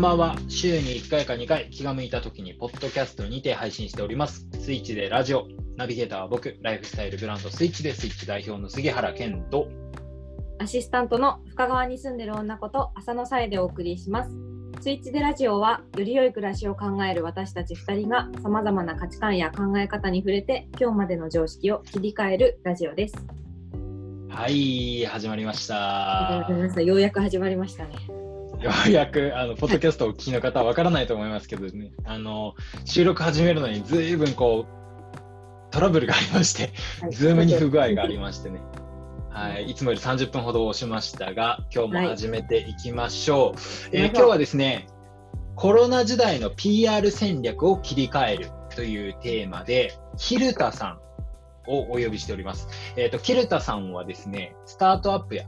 んばんは。週に1回か2回、気が向いた時に、ポッドキャストにて配信しております。スイッチでラジオ。ナビゲーターは僕、ライフスタイルブランドスイッチで、スイッチ代表の杉原健と、アシスタントの深川に住んでる女こと浅野さえでお送りします。スイッチでラジオは、より良い暮らしを考える私たち2人が、さまざまな価値観や考え方に触れて、今日までの常識を切り替えるラジオです。はい、始まりました。ようやく始まりましたね。ようやく、あの、ポッドキャストをお聞きの方はわからないと思いますけどね、あの、収録始めるのにずいぶんこう、トラブルがありまして、ズームに不具合がありましてね。はい、いつもより30分ほど押しましたが、今日も始めていきましょう。えー今日はですね、コロナ時代の PR 戦略を切り替えるというテーマで、キルタさんをお呼びしております。えっ、と、キルタさんはですね、スタートアップや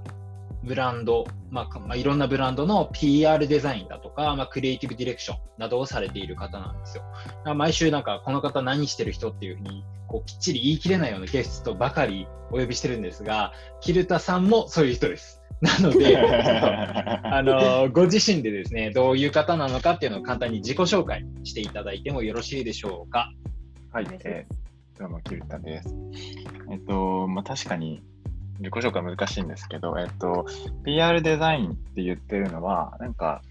ブランド、まあかまあ、いろんなブランドの PR デザインだとか、まあ、クリエイティブディレクションなどをされている方なんですよ。毎週なんか、この方何してる人っていうふうに、こう、きっちり言い切れないようなゲストばかりお呼びしてるんですが、キルタさんもそういう人です。なので、あのご自身でですね、どういう方なのかっていうのを簡単に自己紹介していただいてもよろしいでしょうか。はいえー、どうも、キルタです。えっと、まあ、確かに、自己紹介難しいんですけど、えっと、PR デザインって言ってるのは、なんか、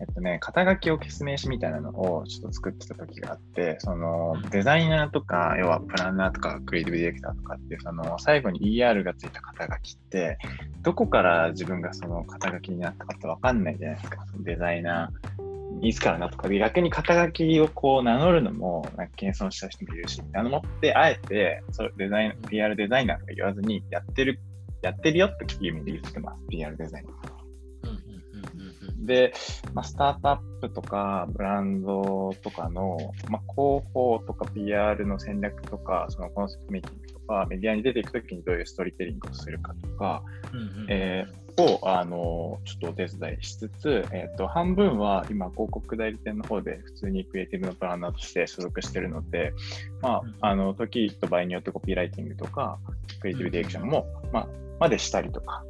えっとね、肩書きを消す名刺みたいなのをちょっと作ってた時があって、そのデザイナーとか、要はプランナーとかクリエイティブディレクターとかっていう、その最後に ER がついた肩書きって、どこから自分がその肩書きになったかってわかんないじゃないですか。そのデザイナー、いつからなとかで、逆に肩書きをこう名乗るのも、なんか謙遜した人もいるし、あの持って、あえて、それデザイン、PR デザイナーとか言わずに、やってる、やってるよっていう意味で言ってます、PR デザイナー。うんうんうんうんで、まあ、スタートアップとかブランドとかの、まあ、広報とか PR の戦略とか、そのコンセプトメイキングとか、メディアに出ていくときにどういうストーリーテリングをするかとか、えーを、あの、ちょっとお手伝いしつつ、えっ、と、半分は今、広告代理店の方で普通にクリエイティブのプランナーとして所属してるので、まうんあ、あの、時と場合によってコピーライティングとか、クリエイティブディレクションも、まあ、までしたりとか、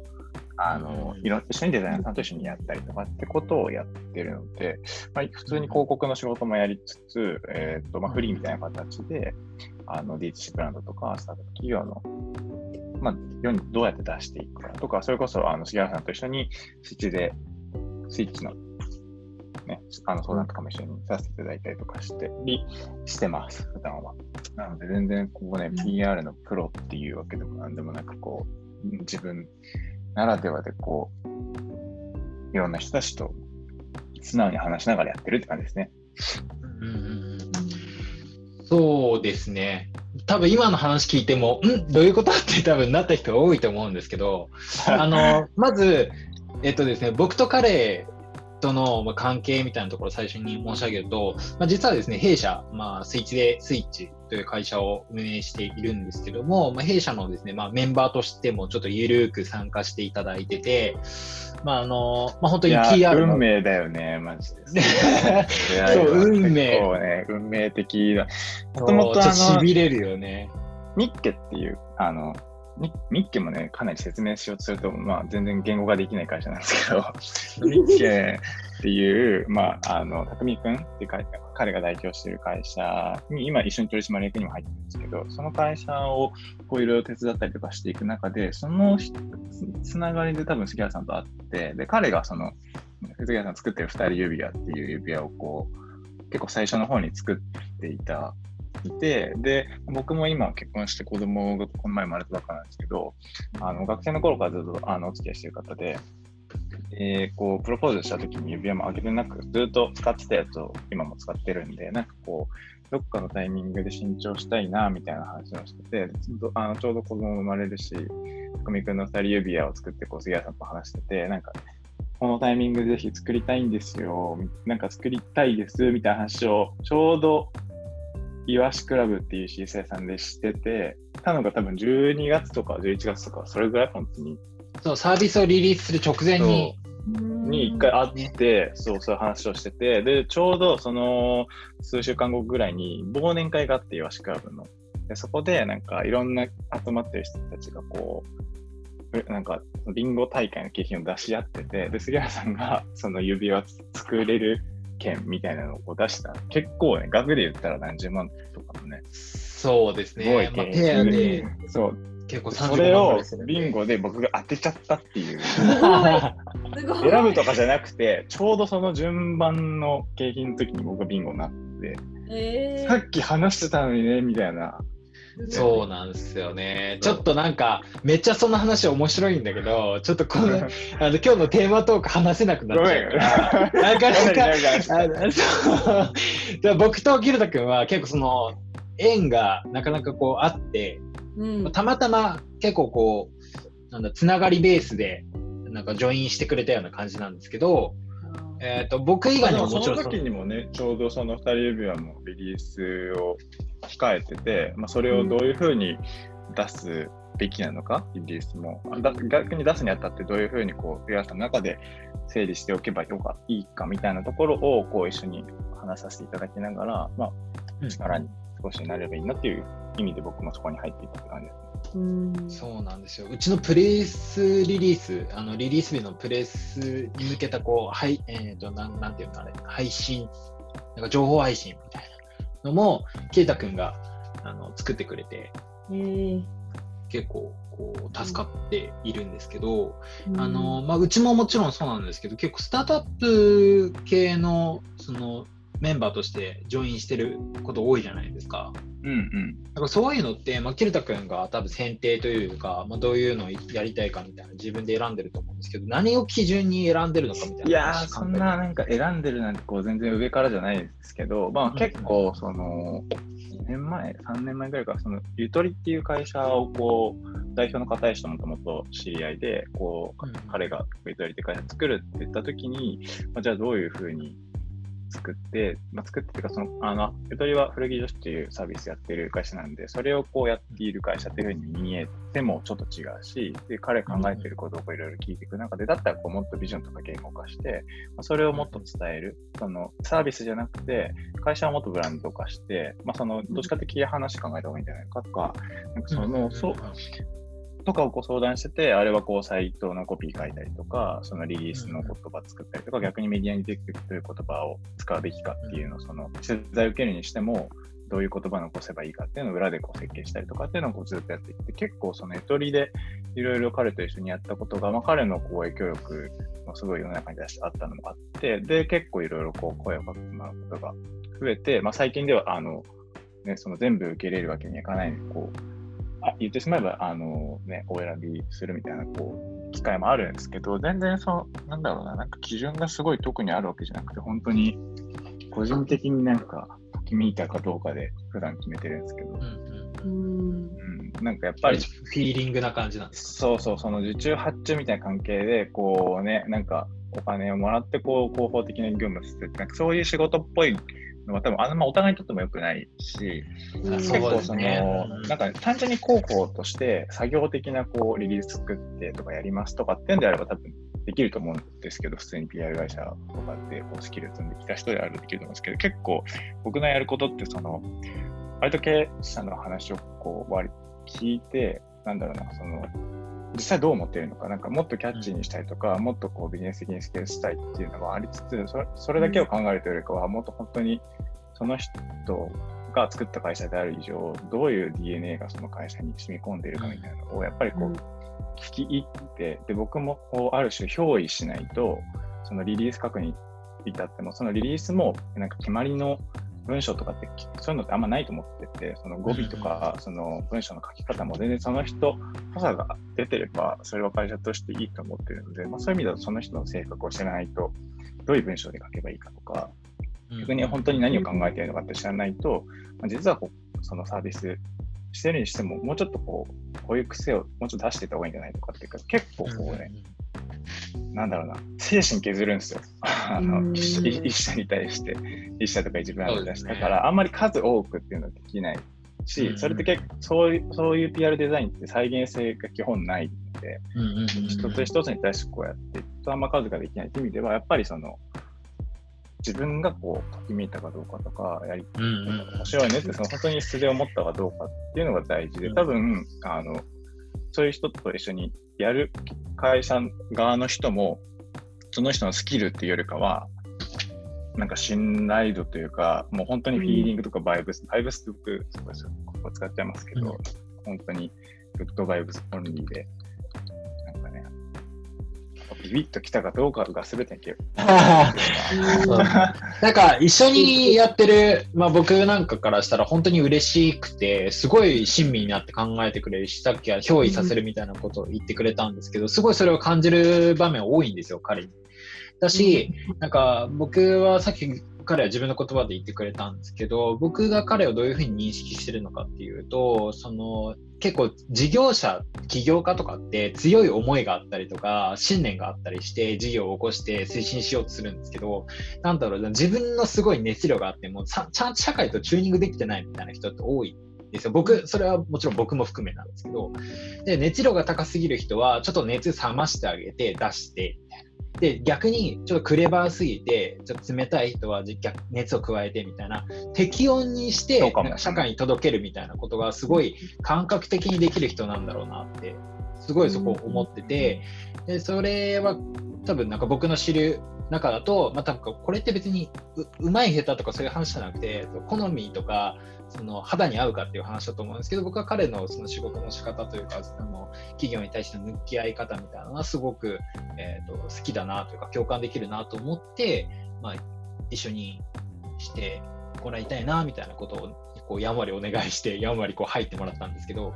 あの、うんいろ一緒にデザイナーさんと一緒にやったりとかってことをやってるので、まあ、普通に広告の仕事もやりつつ、えっ、と、まあ、フリーみたいな形で、あの、D2C ブランドとか、スタート企業のまあ、世にどうやって出していくかとか、それこそ、あの、杉原さんと一緒に、スイッチで、スイッチの、ね、あの、相談とかも一緒にさせていただいたりとかして、りしてます、普段は。なので、全然、ここね、うん。PR のプロっていうわけでもなんでもなく、こう、自分ならではで、こう、いろんな人たちと素直に話しながらやってるって感じですね。うんそうですね。多分今の話聞いても、ん？どういうこと？って多分なった人が多いと思うんですけど、あの、まず、えっとですね、僕と彼とのまあ関係みたいなところを最初に申し上げると、まあ、実はですね、弊社、まあ、スイッチでスイッチという会社を運営しているんですけども、まあ、弊社のですね、まあ、メンバーとしてもちょっとゆるく参加していただいてて、まあ、あの、まあ、本当に PR の運命だよね、マジで。そう運命そうね、運命的だ。もともとあちょっとの、痺れるよね。ニッケっていう、あの、ニニッケもね、かなり説明しようとすると、まあ、全然言語化できない会社なんですけど、ニッケっていう、まあ、あの、匠くんっていう会社、彼が代表している会社に、今一緒に取締役にも入ってるんですけど、その会社をこういろいろ手伝ったりとかしていく中で、そのつつながりで多分杉原さんと会って、で、彼がその、杉原さん作ってる二人指輪っていう指輪をこう、結構最初の方に作っていたいて、で、僕も今結婚して子供がこの前生まれたばっかなんですけど、あの学生の頃からずっとあのお付き合いしてる方で、えーこう、プロポーズした時に指輪もあげてなく、ずっと使ってたやつを今も使ってるんで、なんかこう、どっかのタイミングで新調したいな、みたいな話をしてて、ずっとあのちょうど子供も生まれるし、たくみくんの二人指輪を作って、こう、杉谷さんと話してて、なんか、このタイミングでぜひ作りたいんですよ、なんか作りたいです、みたいな話を、ちょうど、イワシクラブっていう C 生さんでしてて、たのが多分12月とか11月とか、それぐらい本当に、そう、サービスをリリースする直前に、に一回会って、そう、そういう話をしてて、で、ちょうどその数週間後ぐらいに忘年会があって、イワシクラブの。で、そこでなんかいろんな集まってる人たちがこう、えなんか、ビンゴ大会の景品を出し合ってて、で、杉原さんがその指輪作れる券みたいなのを出した。ら、結構ね、額で言ったら何十万とかもね、そうですすごいね。まあ、そう、結構それ35万ぐをビンゴで僕が当てちゃったっていう。選ぶとかじゃなくて、ちょうどその順番の景品の時に僕がビンゴになって、えー。さっき話してたのにね、みたいな。そうなんですよね。ちょっとなんか、めっちゃその話面白いんだけど、ちょっとこの、あの、今日のテーマトーク話せなくなっちゃうから、なかなか、あのそう 僕とギルタ君は結構その、縁がなかなかこうあって、うん。たまたま結構こう、なんだ、つながりベースで、なんかジョインしてくれたような感じなんですけど、えっ、と、僕以外にでもそのももちろんその時にもね、ちょうどその二人指輪もリリースを控えてて、まあ、それをどういうふうに出すべきなのか、リリースも。逆に出すにあたってどういうふうにこう、皆さんの中で整理しておけばよかいいかみたいなところをこう一緒に話させていただきながら、まあ、力に少しなればいいなっていう意味で僕もそこに入っていったって感じですね。うん。そうなんですよ。うちのプレスリリース、あのリリース日のプレスに向けた、こう、はい、えっ、となん、なんていうのあれ、配信、なんか情報配信みたいなのも、ケイタ君があの作ってくれて、えー結構、こう、助かっているんですけど、うんあの、まあ、うちももちろんそうなんですけど、結構スタートアップ系の、その、メンバーとしてジョインしてること多いじゃないですか。うんうん。だからそういうのって、まあ、キルタ君が多分選定というか、まあ、どういうのをやりたいかみたいな自分で選んでると思うんですけど、何を基準に選んでるのかみたいな。いやー、そんななんか選んでるなんてこう全然上からじゃないですけど、まあ結構その、2年前、3年前ぐらいから、そのゆとりっていう会社をこう、代表の片石ともともと知り合いで、こう、うん彼がゆとりって会社作るって言った時に、まあ、じゃあどういうふうに作って、まあ、作ってっていうか、その、あの、ゆとりは古着女子っていうサービスやってる会社なんで、それをこうやっている会社っていうふうに見えてもちょっと違うし、で、彼考えてることをいろいろ聞いていく中で、だったらこうもっとビジョンとか言語化して、まあ、それをもっと伝える、そのサービスじゃなくて、会社はもっとブランド化して、まあ、その、どっちかって切り離して考えた方がいいんじゃないかとか、なんかその、そう、とかをこう相談してて、あれはこうサイトのコピー書いたりとか、そのリリースの言葉作ったりとか、逆にメディアに出てくるどういう言葉を使うべきかっていうのを、その取材を受けるにしても、どういう言葉を残せばいいかっていうのを裏でこう設計したりとかっていうのをこうずっとやっていって、結構そのエトリでいろいろ彼と一緒にやったことが、まあ、彼のこう影響力もすごい世の中に出してあったのもあって、で、結構いろいろこう声をかけてもらうことが増えて、まあ、最近では、あの、ね、その全部受け入れるわけにはいかないこう、あ言ってしまえば、あのね、お選びするみたいな、こう、機会もあるんですけど、全然そう、なんだろうな、なんか基準がすごい特にあるわけじゃなくて、本当に、個人的になんか、ときめいたかどうかで普段決めてるんですけど、うんうん。なんかやっぱり、フィーリングな感じなんですそうそう、その受注発注みたいな関係で、こうね、なんかお金をもらって、こう、広報的な業務をすて、なんかそういう仕事っぽいのは多分あんまお互いにとっても良くないし、うん結構その、ね。うん。なんか単純に広報として作業的なこうリリース作ってとかやりますとかってんであれば多分できると思うんですけど、普通に PR 会社とかでこうスキル積んできた人であればできると思うんですけど、結構僕のやることってその、割と経営者の話をこう割り聞いて、なんだろうな、その、実際どう思っているのか、なんかもっとキャッチーにしたいとか、もっとこうビジネス的にスケールしたいっていうのはありつつ、それそれだけを考えるというよりかは、もっと本当にその人が作った会社である以上、どういう DNA がその会社に染み込んでいるかみたいなのを、やっぱりこう、うん。聞き入って、で、僕もこう、ある種憑依しないと、そのリリース書くに至っても、そのリリースも、なんか決まりの文章とかって、そういうのってあんまないと思ってて、その語尾とか、その文章の書き方も全然その人、補佐が出てれば、それは会社としていいと思ってるので、まあ、そういう意味だとその人の性格を知らないと、どういう文章で書けばいいかとか、逆に本当に何を考えているのかって知らないと、まあ、実はこうそのサービスしてるにしても、もうちょっとこう、こういう癖をもうちょっと出していった方がいいんじゃないとかっていうか、結構こうね、なんだろうな、精神削るんですよ。あうん。の一社一社に対して、一社とか一番に出しそうですね。たから、あんまり数多くっていうのはできないし、うん。それって結構そういう、そういう PR デザインって再現性が基本ないので、うんうんうんうん。一つ一つに対してこうやっていくとあんま数ができないっていう意味では、やっぱりその、自分がこう、ときめいたかどうかとか、やり、うんうん面白いねって、その本当に素で思ったかどうかっていうのが大事で、多分、あの、そういう人と一緒にやる会社側の人も、その人のスキルっていうよりかは、なんか信頼度というか、もう本当にフィーリングとかバイブス、バイブスって僕、ここ使っちゃいますけど、うん。本当に good vibes only で、ビビッときたかどうかが全てに なんか一緒にやってる、まあ、僕なんかからしたら本当に嬉しくて、すごい親身になって考えてくれるし、さっきは憑依させるみたいなことを言ってくれたんですけど、すごいそれを感じる場面多いんですよ、彼に。だし、なんか僕はさっき彼は自分の言葉で言ってくれたんですけど、僕が彼をどういうふうに認識してるのかっていうと、その結構事業者、起業家とかって強い思いがあったりとか、信念があったりして事業を起こして推進しようとするんですけど、なんだろう、自分のすごい熱量があってもちゃんと社会とチューニングできてないみたいな人って多いですよ。僕、それはもちろん僕も含めなんですけど、で、熱量が高すぎる人は、ちょっと熱冷ましてあげて、出して、みたいな。で、逆に、ちょっとクレバーすぎて、ちょっと冷たい人は逆熱を加えてみたいな、適温にして、社会に届けるみたいなことが、すごい感覚的にできる人なんだろうなって、すごいそこ思ってて、で、それは多分なんか僕の知る中だと、まあ、多分これって別にううまい下手とかそういう話じゃなくて、好みとか、その肌に合うかっていう話だと思うんですけど、僕は彼のその仕事の仕方というか、あの企業に対しての向き合い方みたいなのはすごく、えー、と好きだなというか、共感できるなと思って、まあ、一緒にしてもらいたいなみたいなことをこうやんわりお願いして、やんわりこう入ってもらったんですけど、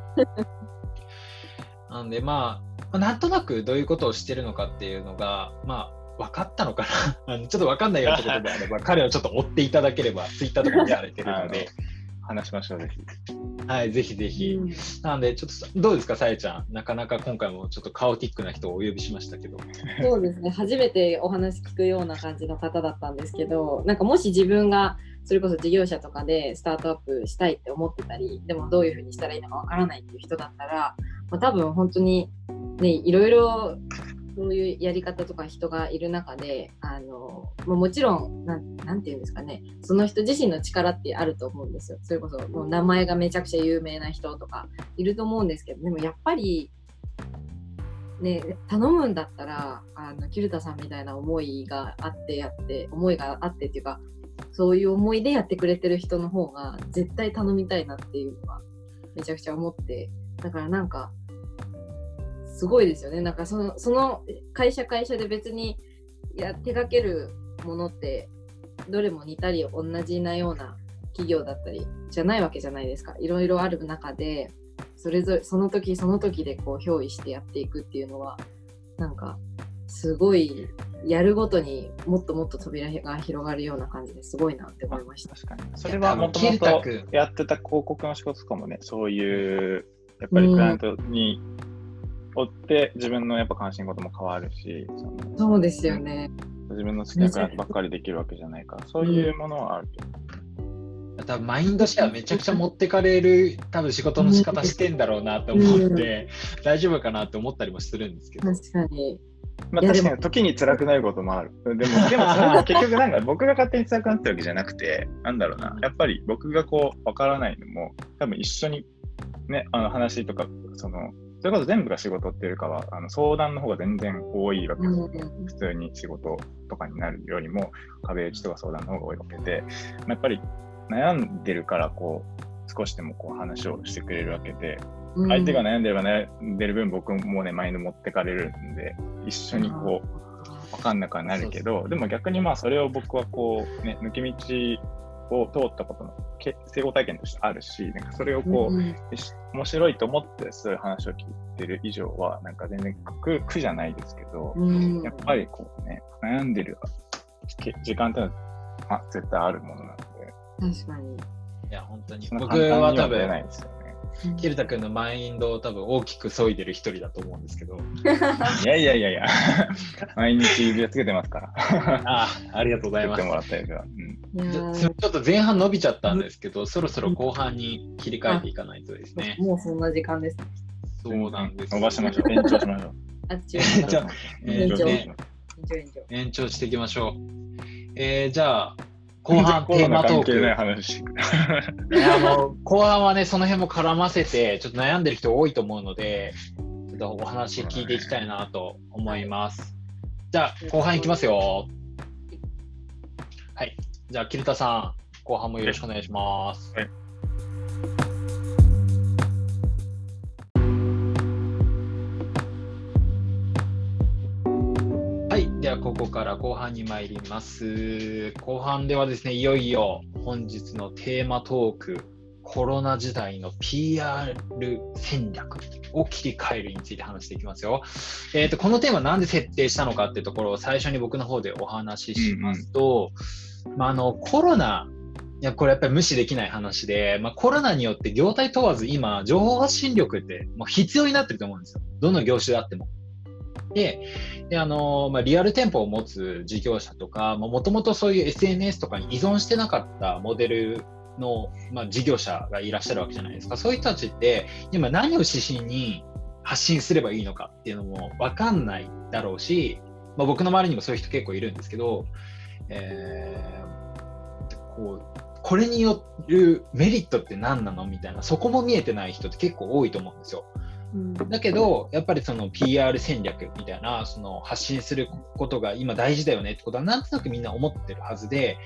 なんで、まあ、なんとなくどういうことをしてるのかっていうのが、まあ、分かったのかな？あのちょっと分かんないよってことであれば、彼をちょっと追っていただければ、ツイッターとか見られてるので、話しましょう、ぜひ。はい、ぜひぜひ。うんなので、ちょっとさどうですか、さえちゃん。なかなか今回もちょっとカオティックな人をお呼びしましたけど。そうですね初めてお話聞くような感じの方だったんですけどなんかもし自分がそれこそ事業者とかでスタートアップしたいって思ってたりでもどういうふうにしたらいいのかわからないっていう人だったら、まあ、多分本当にねいろいろそういうやり方とか人がいる中であの、ま、もちろんなんていうんですかねその人自身の力ってあると思うんですよ。それこそもう名前がめちゃくちゃ有名な人とかいると思うんですけどでもやっぱりね、頼むんだったらあのキルタさんみたいな思いがあってやって思いがあってっていうかそういう思いでやってくれてる人の方が絶対頼みたいなっていうのはめちゃくちゃ思ってだからなんかすごいですよねなんかそのその会社会社で別にや手掛けるものってどれも似たり同じなような企業だったりじゃないわけじゃないですかいろいろある中でそれぞれその時その時でこう憑依してやっていくっていうのはなんかすごいやるごとにもっともっと扉が広がるような感じですごいなって思いました。確かに。それはもとキもとやってた広告の仕事とかもね、そういう、やっぱりクライアントに追って自分のやっぱ関心事も変わるし、そのそうですよね。自分の好きなクライアントばっかりできるわけじゃないから、そういうものはあるけど。多分マインドシェアめちゃくちゃ持ってかれる多分仕事の仕方してんだろうなと思って、大丈夫かなって思ったりもするんですけど。確かに。まあ確かに時に辛くなることもある。でも、でもそれは結局なんか僕が勝手に辛くなってるわけじゃなくて、なんだろうな、やっぱり僕がこう、わからないのも、多分一緒にね、あの話とか、その、それこそ全部が仕事っていうよりかは、あの相談の方が全然多いわけ。ですよ。うん。普通に仕事とかになるよりも、壁打ちとか相談の方が多いわけで、まあやっぱり悩んでるから、こう、少しでもこう話をしてくれるわけで、うん。相手が悩んでれば悩んでる分、僕もね、マインド持ってかれるんで、一緒にこう、分かんなくはなるけど、でも逆にまあそれを僕はこう、ね、抜け道を通ったことのけ成功体験としてあるし、なんかそれをこう、うんし面白いと思ってそういう話を聞いてる以上は、なんか全然苦苦じゃないですけど、うんやっぱりこうね、悩んでるけ時間ってのは、まあ、絶対あるものなので、確かに。いや、本当に。僕は多分、出ないですよね。キルタ君のマインドを多分大きく削いでる一人だと思うんですけど。いやいやいやいや、毎日指輪つけてますから。ああ、ありがとうございますつけて。もらった指輪。うんちょっと前半伸びちゃったんですけど、そろそろ後半に切り替えていかないとですね。もうそんな時間です。そうなんです。伸ばしましょう。延長しましょう。あっち延長は延長延ね延長延長。延長していきましょう。えー、じゃあ、後半テーマトーク。話いやもう後半はね、その辺も絡ませて、ちょっと悩んでる人多いと思うので、ちょっとお話聞いていきたいなと思います。じゃあ、後半いきますよ。はい。じゃあ、桐田さん、後半もよろしくお願いします。はいここから後半に参ります。後半ではですね、いよいよ本日のテーマトーク、コロナ時代の PR 戦略を切り替えるについて話していきますよ。えー、とこのテーマなんで設定したのかっていうところを最初に僕の方でお話ししますと、まあ、あのコロナいやこれやっぱり無視できない話で、まあ、コロナによって業態問わず今情報発信力ってもう必要になってると思うんですよどの業種であっても。でであのまあ、リアル店舗を持つ事業者とかもともとそういう SNS とかに依存してなかったモデルの、まあ、事業者がいらっしゃるわけじゃないですかそういう人たちって今何を指針に発信すればいいのかっていうのも分かんないだろうし、まあ、僕の周りにもそういう人結構いるんですけど、えーこうこれによるメリットって何なのみたいなそこも見えてない人って結構多いと思うんですよ。うんだけど、やっぱりその PR 戦略みたいな、その発信することが今大事だよねってことは、なんとなくみんな思ってるはずで、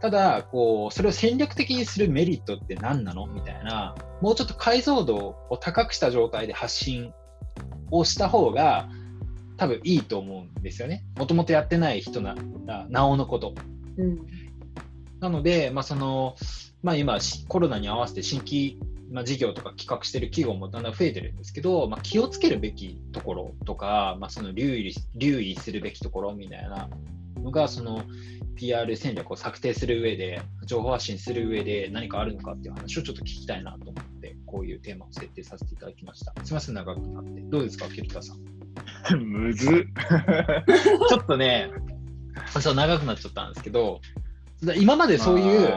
ただ、こう、それを戦略的にするメリットって何なの？みたいな、もうちょっと解像度を高くした状態で発信をした方が、多分いいと思うんですよね。もともとやってない人なら、なおのこと。うんなので、まあそのまあ、今、しコロナに合わせて新規、まあ、事業とか企画している企業もだんだん増えてるんですけど、まあ、気をつけるべきところとか、まあ、その留意留意するべきところみたいなのが、その PR 戦略を策定する上で、情報発信する上で何かあるのかっていう話をちょっと聞きたいなと思って、こういうテーマを設定させていただきました。すみません、長くなって。どうですか、桐田さん。むずっ。ちょっとね、そう長くなっちゃったんですけど、今までそういう、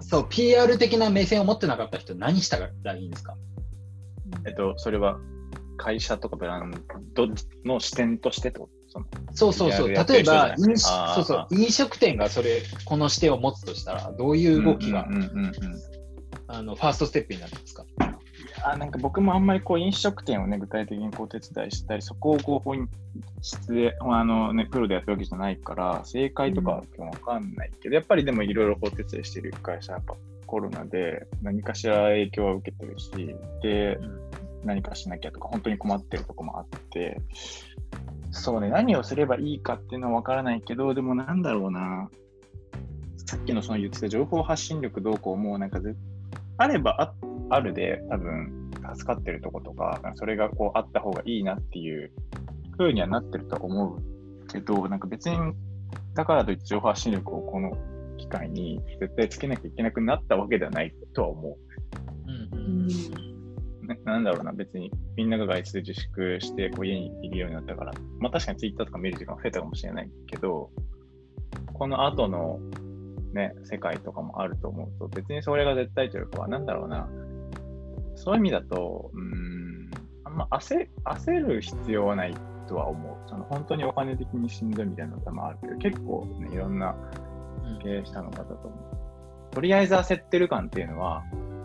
そう、PR 的な目線を持ってなかった人、何したらいいんですか？えっと、それは会社とかブランドの視点としてと？そのそうそうそう。例えば、人飲そうそう。飲食店がそれ、この視点を持つとしたら、どういう動きが、うんうんうんうんあのファーストステップになるんですか？あなんか僕もあんまりこう飲食店をね、具体的にこう手伝いしたり、そこをこう本質で、あのね、プロでやってるわけじゃないから、正解とかはわかんないけど、やっぱりでもいろいろこう手伝いしてる会社はやっぱコロナで何かしら影響は受けてるし、で、何かしなきゃとか、本当に困ってるとこもあって、そうね、何をすればいいかっていうのはわからないけど、でもなんだろうな、さっきのその言ってた情報発信力どうこうも、なんかぜあればああるで、多分助かってるとことか、それがこうあった方がいいなっていう風にはなってると思うけど、なんか別に、だからといって情報発信力をこの機会に絶対つけなきゃいけなくなったわけではないとは思うんううん。ななんだろうな、別にみんなが外出自粛してこう家にいるようになったから、まあ確かにツイッターとか見る時間が増えたかもしれないけど、この後のね、世界とかもあると思うと、別にそれが絶対というかは、なんだろうな、そういう意味だと、うーん、あんま焦焦る必要はないとは思う。その本当にお金的にしんどいみたいなのもあるけど、結構ね、いろんな経営者の方とも。とりあえず焦ってる感っていうのは、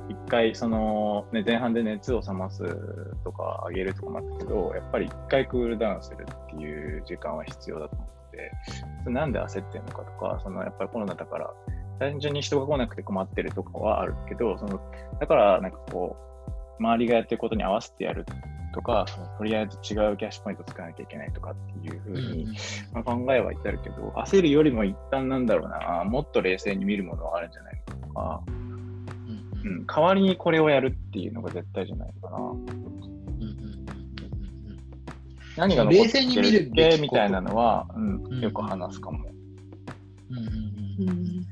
一回その、ね、前半で熱を冷ますとか上げるとかもあったけど、やっぱり一回クールダウンするっていう時間は必要だと思って、それなんで焦ってるのかとか、そのやっぱりコロナだから、単純に人が来なくて困ってるとかはあるけど、そのだからなんかこう、周りがやってることに合わせてやるとか、そのとりあえず違うキャッシュポイントを作らなきゃいけないとかっていうふうに、まあ、考えは至るけど、焦るよりも一旦なんだろうな、もっと冷静に見るものはあるんじゃないのか。とか、うん。うん、代わりにこれをやるっていうのが絶対じゃないのかな。うんうんうん何が残って冷静に見るべきこと。みたいなのは、うんうんよく話すかも。うんうんうんうん。うん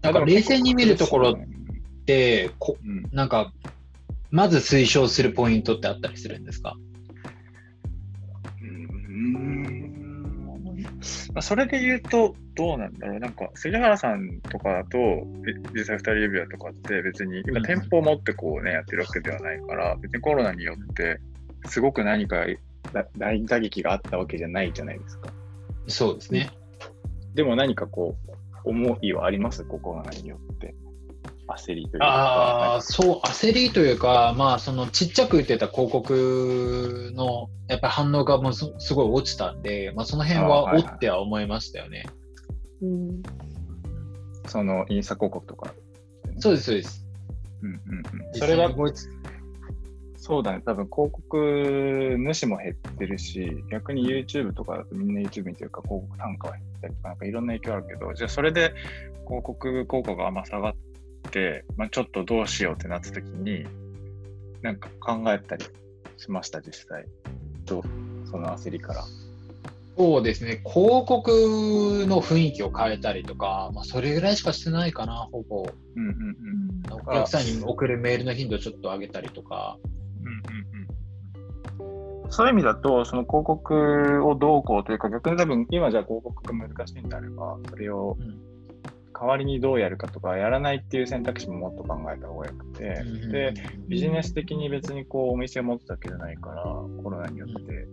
だから冷静に見るところっうんて、こうん。なんか、まず推奨するポイントってあったりするんですか？うんまあ、それで言うと、どうなんだろう、なんか杉原さんとかだと、え実際2人指輪とかって別に今、うん店舗を持ってこうね、やってるわけではないから、別にコロナによって、すごく何かだ大打撃があったわけじゃないじゃないですか。そうですね。でも何かこう、思いはあります？こコロナによって。焦りというか。ああ、そう、焦りというか、まあ、そのちっちゃく打ってた広告のやっぱり反応がもうすすごい落ちたんで、まあ、その辺はおっては思いましたよね。うんそのインスタ広告とか。そうです、そうです。うんうんうん。それはそうだね、多分広告主も減ってるし、逆に YouTube とかだとみんな YouTube 見てるから広告単価は減ったりとか、なんかいろんな影響あるけど、じゃあそれで広告効果があんま下がって、まあ、ちょっとどうしようってなった時に、なんか考えたりしました、実際。と、その焦りから。そうですね、広告の雰囲気を変えたりとか、まあ、それぐらいしかしてないかな、ほぼ。うんうんうん。お客さんに送るメールの頻度をちょっと上げたりとか。うんうんうんそういう意味だと、その広告をどうこうというか、逆に多分今じゃあ広告が難しいんであれば、それをうん代わりにどうやるかとか、やらないっていう選択肢ももっと考えた方がよくて、で、ビジネス的に別にこうお店を持ってたわけじゃないから、コロナによって、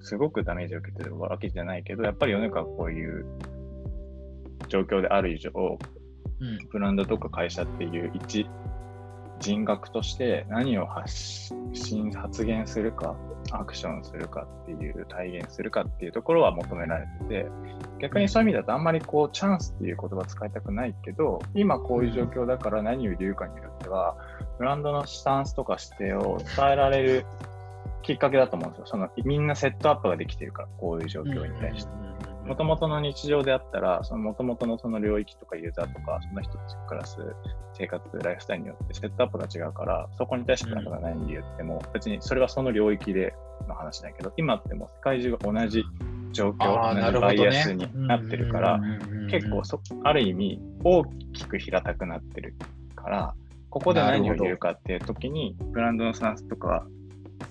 すごくダメージを受けてるわけじゃないけど、やっぱり世の中はこういう状況である以上、うん。ブランドとか会社っていう一人格として何を発信、発言するか、アクションするかっていう、体現するかっていうところは求められてて、逆にそういう意味だとあんまりこう、チャンスっていう言葉使いたくないけど、今こういう状況だから何を言うかによっては、ブランドのスタンスとか姿勢を伝えられるきっかけだと思うんですよ。そのみんなセットアップができてるから、こういう状況に対して。もともとの日常であったら、そのもともとのその領域とかユーザーとか、その人たちが暮らす生活、ライフスタイルによってセットアップが違うから、そこに対してなんか何言っても、別にそれはその領域での話だけど、今ってもう世界中が同じ状況、同じバイアスになってるから、結構そ、ある意味大きく平たくなってるから、ここで何を言うかっていう時に、ブランドのスタンスとか、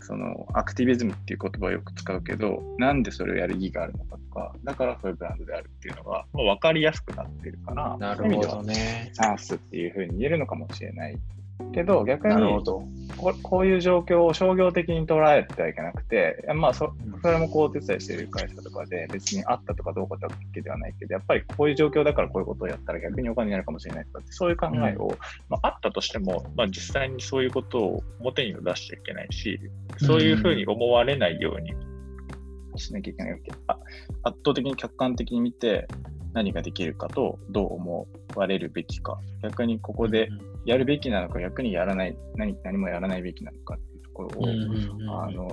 そのアクティビズムっていう言葉をよく使うけど、なんでそれをやる意義があるのかとか、だからそういうブランドであるっていうのが、もう分かりやすくなってるから、なるほどね。チャンスっていうふうに言えるのかもしれない。けど、逆に。ここういう状況を商業的に捉えてはいけなくて、まあそ、それもこうお手伝いしている会社とかで、別にあったとかどうかってわけではないけど、やっぱりこういう状況だからこういうことをやったら逆にお金になるかもしれないとかって、そういう考えを、まあ、あったとしても、まあ、実際にそういうことを表には出しちゃいけないし、そういうふうに思われないようにしなきゃいけないわけ。あ圧倒的に客観的に見て、何ができるかとどう思われるべきか、逆にここでやるべきなのか、逆にやらない、何何もやらないべきなのかっていうところを、あの、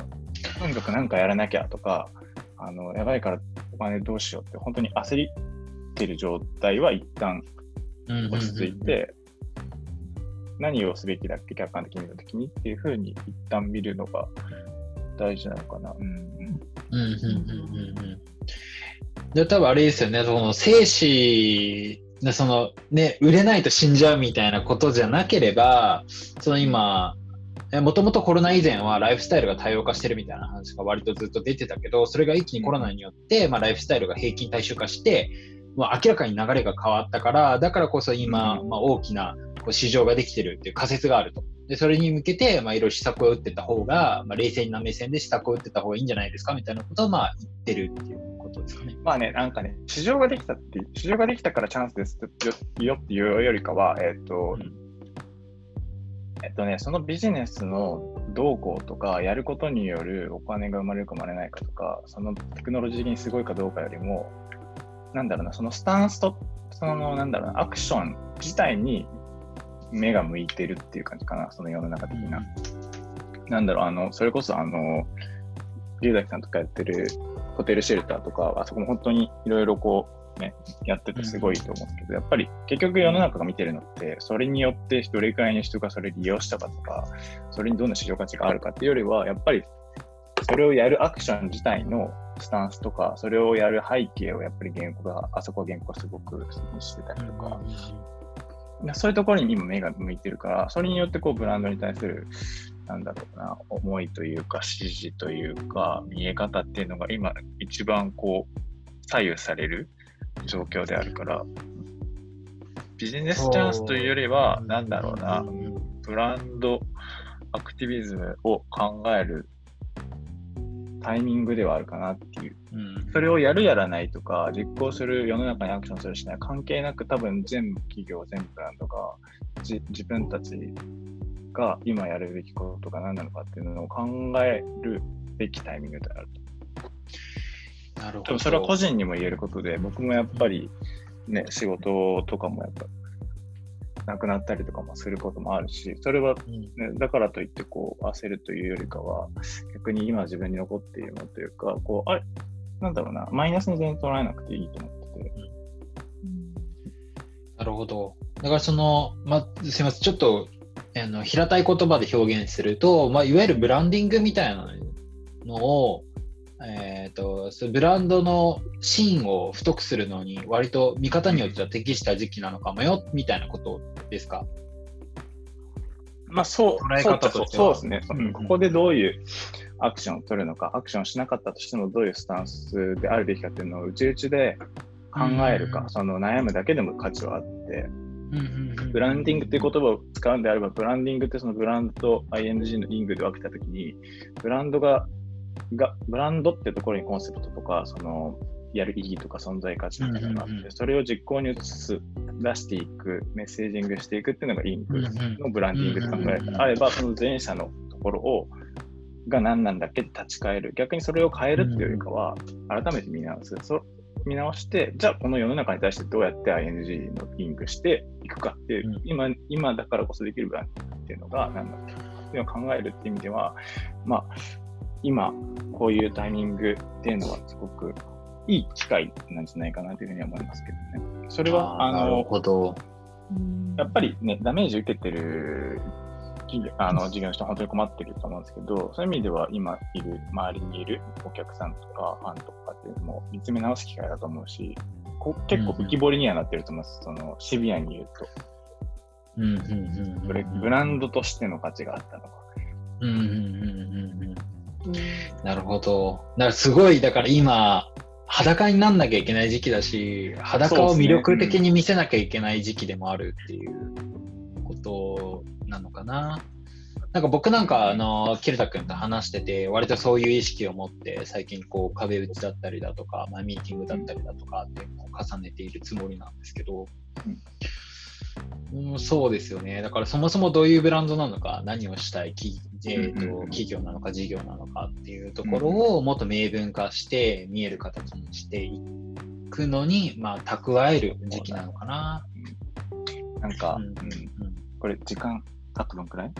とにかく何かやらなきゃとか、あの、やばいからお金どうしようって、本当に焦りってる状態は一旦落ち着いて、何をすべきだっけ、客観的に見たときにっていうふうに一旦見るのが大事なのかな。うんうんうんうんうんで、多分あれですよね、その精子でそのね、売れないと死んじゃうみたいなことじゃなければ、その今、もともとコロナ以前はライフスタイルが多様化してるみたいな話が割とずっと出てたけど、それが一気にコロナによって、まあ、ライフスタイルが平均大衆化して、まあ、明らかに流れが変わったから、だからこそ今、まあ、大きなこう市場ができてるっていう仮説があると。で、それに向けて、まあ、いろいろ施策を打ってた方が、まあ、冷静な目線で施策を打ってた方がいいんじゃないですかみたいなことを、まあ、言ってるっていうことですかね。まあね、なんかね、市場ができたって、市場ができたからチャンスですよよっていうよりかは、えっ、と、うんえっとね、そのビジネスの動向とか、やることによるお金が生まれるか生まれないかとか、そのテクノロジー的にすごいかどうかよりも、なんだろうな、そのスタンスと、その、なんだろうな、アクション自体に目が向いてるっていう感じかな、その世の中的な。なんだろう、あの、それこそ、あの、龍崎さんとかやってるホテルシェルターとか、あそこも本当にいろいろこう、ね、やっててすごいと思うんですけど、やっぱり結局世の中が見てるのって、それによってどれくらいの人がそれ利用したかとか、それにどんな市場価値があるかっていうよりは、やっぱりそれをやるアクション自体のスタンスとか、それをやる背景をやっぱり原稿が、あそこは原稿がすごく好きにしてたりとか、そういうところに今目が向いてるから、それによってこうブランドに対する、なんだろうな、思いというか、指示というか、見え方っていうのが今一番こう、左右される状況であるから、ビジネスチャンスというよりは、なんだろうな、ブランドアクティビズムを考えるタイミングではあるかなっていう。うんそれをやるやらないとか、実行する、世の中にアクションするしない、関係なく多分全部企業、全部ブランドが、じ自分たちが今やるべきことが何なのかっていうのを考えるべきタイミングであると。なるほど。それは個人にも言えることで、僕もやっぱりね、仕事とかもやっぱ、なくなったりとかもすることもあるし、それは、ね、だからといってこう焦るというよりかは、逆に今自分に残っているものというか、こう、あれ、なんだろうな、マイナスに全然捉えなくていいと思ってて。なるほど。だからその、まあ、すみません、ちょっとあの平たい言葉で表現すると、まあ、いわゆるブランディングみたいなのを、えーと、とブランドのシーンを太くするのに割と見方によっては適した時期なのかもよみたいなことですか？まあそう、捉え方としては。そうですね、うん、ここでどういうアクションを取るのか、アクションしなかったとしてもどういうスタンスであるべきかっていうのをうちうちで考えるか、その悩むだけでも価値はあって、ブランディングっていう言葉を使うんであれば、ブランディングってそのブランドと ING のイングで分けたときに、ブランドがが、ブランドってところにコンセプトとか、そのやる意義とか存在価値みたいなのがあって、それを実行に移す、出していく、メッセージングしていくっていうのがイングのブランディングって考えあれば、その前者のところをが何なんだっけって立ち返る。逆にそれを変えるっていうよりかは、改めて見直す。そ見直して、じゃあこの世の中に対してどうやって ING のリンクしていくかっていう、うん、今今だからこそできるブランドっていうのが何だっけっていうのを考えるっていう意味では、まあ、今こういうタイミングっていうのはすごくいい機会なんじゃないかなというふうに思いますけどね。それは、あの、やっぱりね、ダメージ受けてる企業あの事業の人は本当に困ってると思うんですけど、そういう意味では今いる、周りにいるお客さんとかファンとかっていうのも見つめ直す機会だと思うし、こ結構浮き彫りにはなってると思います、そのシビアに言うと。うんうんうんブランドとしての価値があったのか。うんうんうんうんなるほど。だからすごい、だから今、裸になんなきゃいけない時期だし、裸を魅力的に見せなきゃいけない時期でもあるっていうことなのかな。なんか僕なんか、あの、キルタ君と話してて、割とそういう意識を持って、最近こう壁打ちだったりだとか、まあ、ミーティングだったりだとかっていうのを重ねているつもりなんですけど、うん、そうですよね。だからそもそもどういうブランドなのか、何をしたい企,、えーと、企業なのか事業なのかっていうところをもっと明文化して見える形にしていくのに、まあ、蓄える時期なのかな。なんか、うんうん、これ時間あとどんくらい？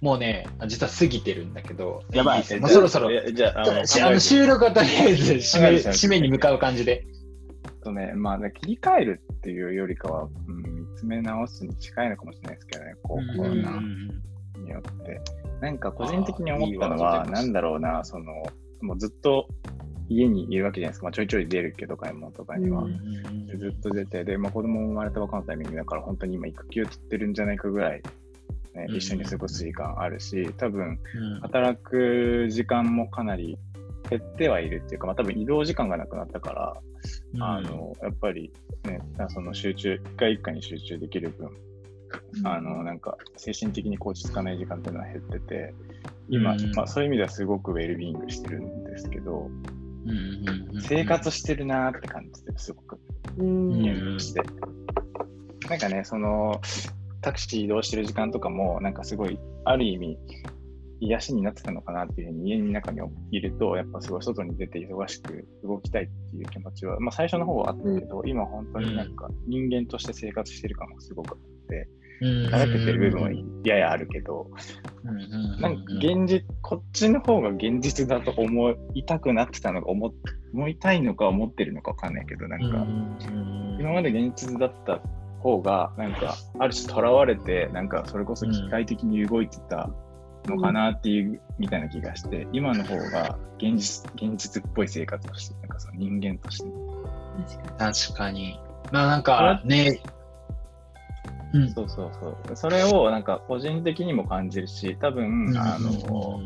もうね、実は過ぎてるんだけど、やばい、もうそろそろ、じゃあ、あの収録はとりあえず締め締めに向かう感じで。とね、まあ、切り替えるっていうよりかは、うん、見つめ直すに近いのかもしれないですけどね、こうコロナによって。なんか個人的に思ったのは、なんだろうな、その、もうずっと家にいるわけじゃないですか、まあ、ちょいちょい出るけど、買い物とかには。ずっと出て、で、まあ、子供生まれたばかのタイミングだから、本当に今、育休取ってるんじゃないかぐらいね、一緒に過ごす時間あるし、多分、働く時間もかなり減ってはいるっていうか、まあ、多分移動時間がなくなったから、うん、あのやっぱりね、その集中、一回一回に集中できる分、うん、あのなんか精神的に落ち着かない時間っていうのは減ってて、今、うん、まあ、そういう意味ではすごくウェルビーイングしてるんですけど、生活してるなーって感じですごく、入して。なんかね、その、タクシー移動してる時間とかも、なんかすごい、ある意味、癒しになってたのかなっていうふうに家の中にいると、やっぱすごい外に出て忙しく動きたいっていう気持ちは、まあ最初の方はあったけど、うん、今本当になんか人間として生活してる感がすごくあって、だらけてる部分はややあるけど、なんか現実、こっちの方が現実だと思いたくなってたのが思思いたいのか思ってるのかわかんないけど、なんか、今まで現実だった方が、なんか、ある種とらわれて、なんか、それこそ機械的に動いてたのかなっていう、みたいな気がして、今の方が現実、現実っぽい生活をして、なんかその人間として。確かに。まあなんかね、うん、そうそうそう。それをなんか個人的にも感じるし、多分、あの、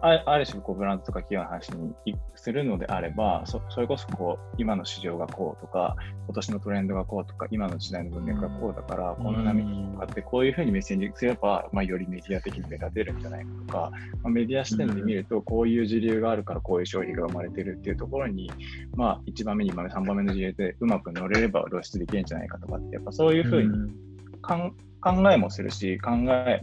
あある種こうブランドとか企業の話にするのであればそそれこそこう今の市場がこうとか今年のトレンドがこうとか今の時代の文脈がこうだから、この波に向かってこういうふうにメッセージすれば、まあ、よりメディア的に目立てるんじゃないかとか、まあ、メディア視点で見るとこういう時流があるからこういう消費が生まれてるっていうところに、まあ、1番目2番目3番目の時流でうまく乗れれば露出できるんじゃないかとかってやっぱそういうふうに考えもするし考え、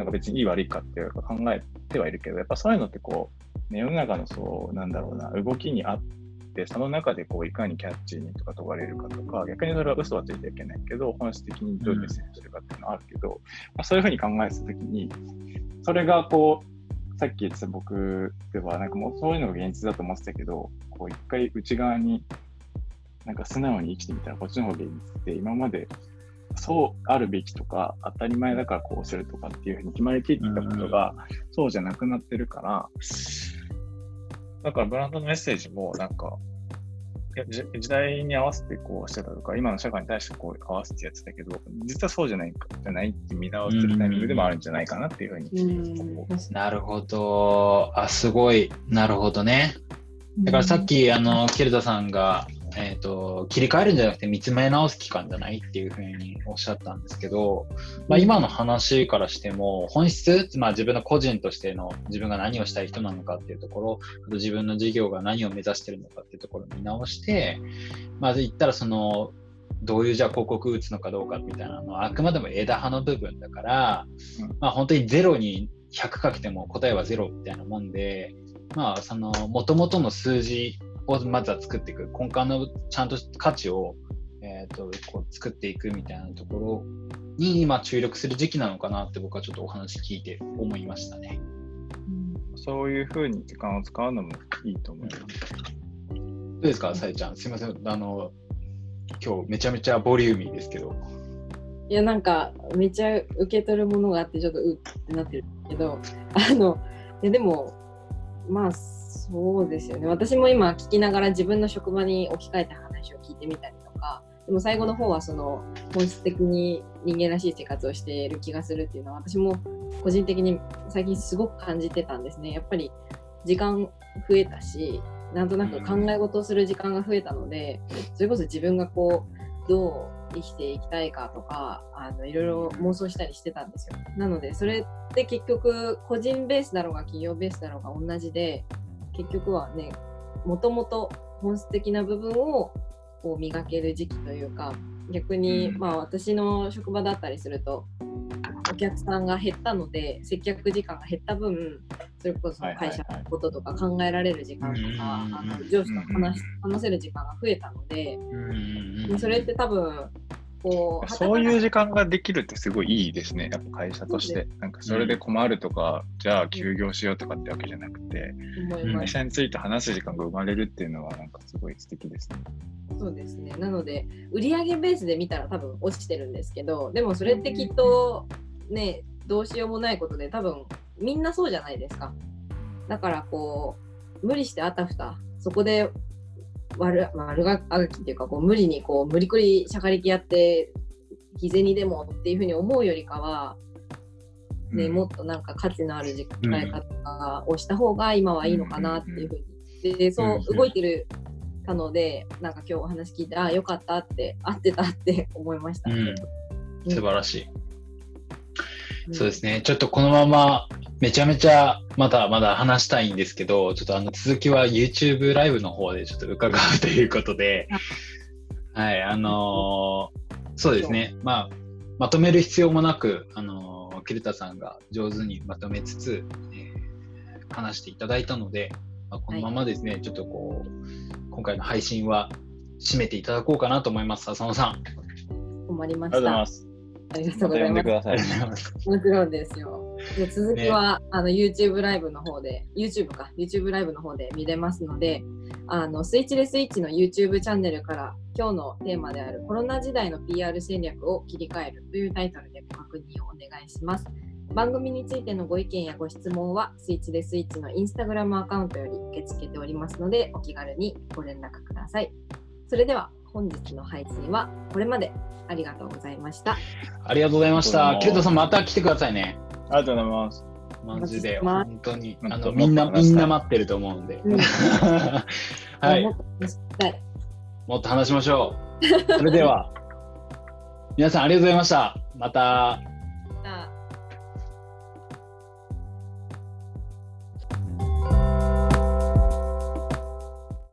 なんか別にいい悪いかっていうか考えてはいるけど、やっぱそういうのってこう、ね、世の中のそう、なんだろうな、動きに合って、その中でこういかにキャッチーにとか問われるかとか、逆にそれは嘘はついてはいけないけど、本質的にどういうメッセージするかっていうのはあるけど、まあ、そういうふうに考えたときに、それがこう、さっき言ってた僕では、なんかもうそういうのが現実だと思ってたけど、こう一回内側になんか素直に生きてみたらこっちの方が現実で、今までそうあるべきとか、当たり前だからこうするとかっていうふうに決まりきってたことが、そうじゃなくなってるから、だからブランドのメッセージもなんか、いやじ時代に合わせてこうしてたとか、今の社会に対してこう合わせてやってたけど、実はそうじゃないかじゃないって見直してるタイミングでもあるんじゃないかなっていうふうに。なるほど。あ、すごい。なるほどね。だからさっき、あの、ケルタさんが、えっ、と、切り替えるんじゃなくて見つめ直す期間じゃないっていうふうにおっしゃったんですけど、まあ、今の話からしても、本質、まあ、自分の個人としての自分が何をしたい人なのかっていうところ、あと自分の事業が何を目指してるのかっていうところを見直して、まず言ったらその、どういうじゃあ広告打つのかどうかみたいなのはあくまでも枝葉の部分だから、うん。まあ本当にゼロに100かけても答えはゼロみたいなもんで、まあその元々の数字をまずは作っていく根幹のちゃんと価値を、えー、とこう作っていくみたいなところに今注力する時期なのかなって僕はちょっとお話聞いて思いましたね。そういうふうに時間を使うのもいいと思います。どうですか、さえちゃん？すみません。あの、今日めちゃめちゃボリューミーですけど。いやなんかめっちゃ受け取るものがあってちょっとうってなってるけどあのいやでもまあそうですよね。私も今聞きながら自分の職場に置き換えた話を聞いてみたりとかでも最後の方はその本質的に人間らしい生活をしている気がするっていうのは私も個人的に最近すごく感じてたんですね。やっぱり時間増えたしなんとなく考え事をする時間が増えたので、それこそ自分がこうどう生きていきたいかとかあのいろいろ妄想したりしてたんですよ。なのでそれって結局個人ベースだろうが企業ベースだろうが同じで結局はねもともと本質的な部分をこう磨ける時期というか逆に、うん。まあ私の職場だったりするとお客さんが減ったので接客時間が減った分それこそ会社のこととか考えられる時間とか、うんあの上司と話し話せる時間が増えたので、それって多分こうそういう時時間ができるってすごいいいですね、やっぱ会社として。なんかそれで困るとか、じゃあ休業しようとかってわけじゃなくて、会思います。社について話す時間が生まれるっていうのは、なんかすごい素敵ですね。そうですね。なので、売上ベースで見たら多分落ちてるんですけど、でもそれってきっとね、どうしようもないことで、多分みんなそうじゃないですか。だからこう、無理してあたふた、そこで悪悪があがきっていうか、こう無理にこう無理くりしゃかりきやって、日銭でもっていうふうに思うよりかは、ねうんもっとなんか価値のある時間使い方をした方が今はいいのかなっていうふうに。で、そう動いてるたので、なんか今日お話聞いて、ああ、よかったって、合ってたって思いました。うん素晴らしい。うんそうですね。ちょっとこのままめちゃめちゃまだまだ話したいんですけど、ちょっとあの続きは YouTube ライブの方でちょっと伺うということで、はい、あのーそうですね。まあ、まとめる必要もなく、あのー、キルタさんが上手にまとめつつ、えー話していただいたので、まあ、このままですね、ちょっとこう、今回の配信は締めていただこうかなと思います。浅野さん。困りまありがとうした。ありがとうまた呼んでございます。ください。もちろんですよ。で続きは、あの YouTube ライブの方で、YouTube か、YouTube ライブの方で見れますので、あのスイッチでスイッチの YouTube チャンネルから今日のテーマであるコロナ時代の PR 戦略を切り替えるというタイトルでご確認をお願いします。番組についてのご意見やご質問はスイッチでスイッチのインスタグラムアカウントより受け付けておりますのでお気軽にご連絡ください。それでは本日の配信はこれまでありがとうございました。ありがとうございました。キルタさんまた来てくださいね。ありがとうございます。マジで、本当に。あもっとのみんな、みんな待ってると思うんで。うん はいも。っと話したいもっと話しましょう。それでは、皆さんありがとうございました。また